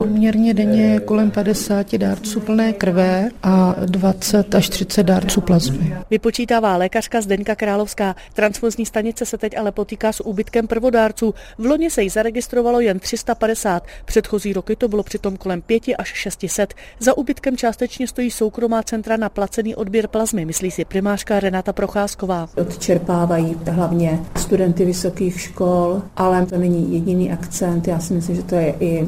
Poměrně denně kolem 50 dárců plné krve a 20 až 30 dárců plazmy. Vypočítává lékařka Zdeňka Královská. Transfuzní stanice se teď ale potýká s úbytkem prvodárců. V loni se jí zaregistrovalo jen 350. Předchozí roky to bylo přitom kolem 5 až 600. Za úbytkem částečně stojí soukromá centra na placený odběr plazmy, myslí si primářka Renata Procházková. Odčerpávají hlavně studenty vysokých škol, ale to není jediný akcent. Já si myslím, že to je i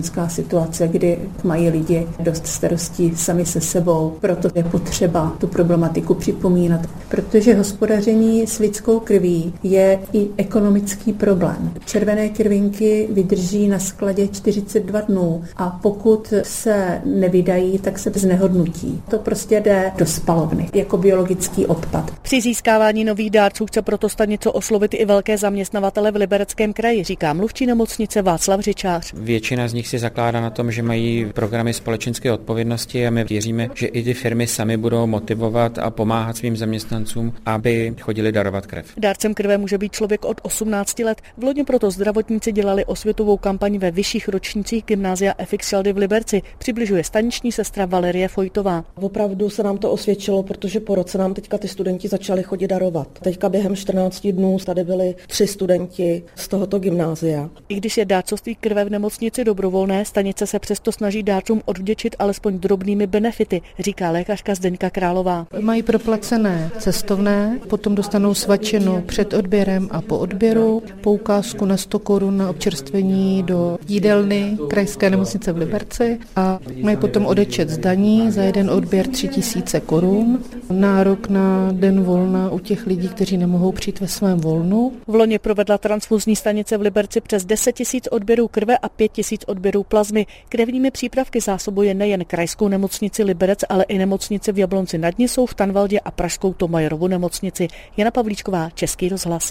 celospolečenská situace, kdy mají lidi dost starostí sami se sebou. Proto je potřeba tu problematiku připomínat, protože hospodaření s lidskou krví je i ekonomický problém. Červené krvinky vydrží na skladě 42 dnů a pokud se nevydají, tak se znehodnutí. To prostě jde do spalovny jako biologický odpad. Při získávání nových dárců chce proto stanice oslovit i velké zaměstnavatele v Libereckém kraji, říká mluvčí nemocnice Václav Řičář. Většina z nich si zakládá na tom, že mají programy společenské odpovědnosti a my věříme, že i ty firmy sami budou motivovat a pomáhat svým zaměstnancům, aby chodili darovat krev. Dárcem krve může být člověk od 18 let. V loni proto zdravotníci dělali osvětovou kampaň ve vyšších ročnících gymnázia FX v Liberci. Přibližuje staniční sestra Valerie Fojtová. Opravdu se nám to osvědčilo, protože po roce nám teďka ty studenti začali chodit darovat. Teďka během 14 dnů tady byli tři studenti z tohoto gymnázia. I když je dárcovství krve v nemocnici dobrovolné, stanice se přesto snaží dárcům odvděčit alespoň drobnými benefity, říká lékařka Zdeňka Králová. Mají proplacené cestovné, potom dostanou svačinu před odběrem a po odběru, poukázku na 100 korun na občerstvení do jídelny krajské nemocnice v Liberci a mají potom odečet zdaní za jeden odběr 3000 korun, nárok na den volna u těch lidí, kteří nemohou přijít ve svém volnu. V loni provedla transfuzní stanice v Liberci přes 10 000 odběrů krve a 5 000 odběrů plazmy. Krevními přípravky zásobuje nejen krajskou nemocnici Liberec, ale i nemocnici v Jablonci nad Nisou, v Tanvaldě a pražskou Tomajerovu nemocnici. Jana Pavlíčková, Český rozhlas.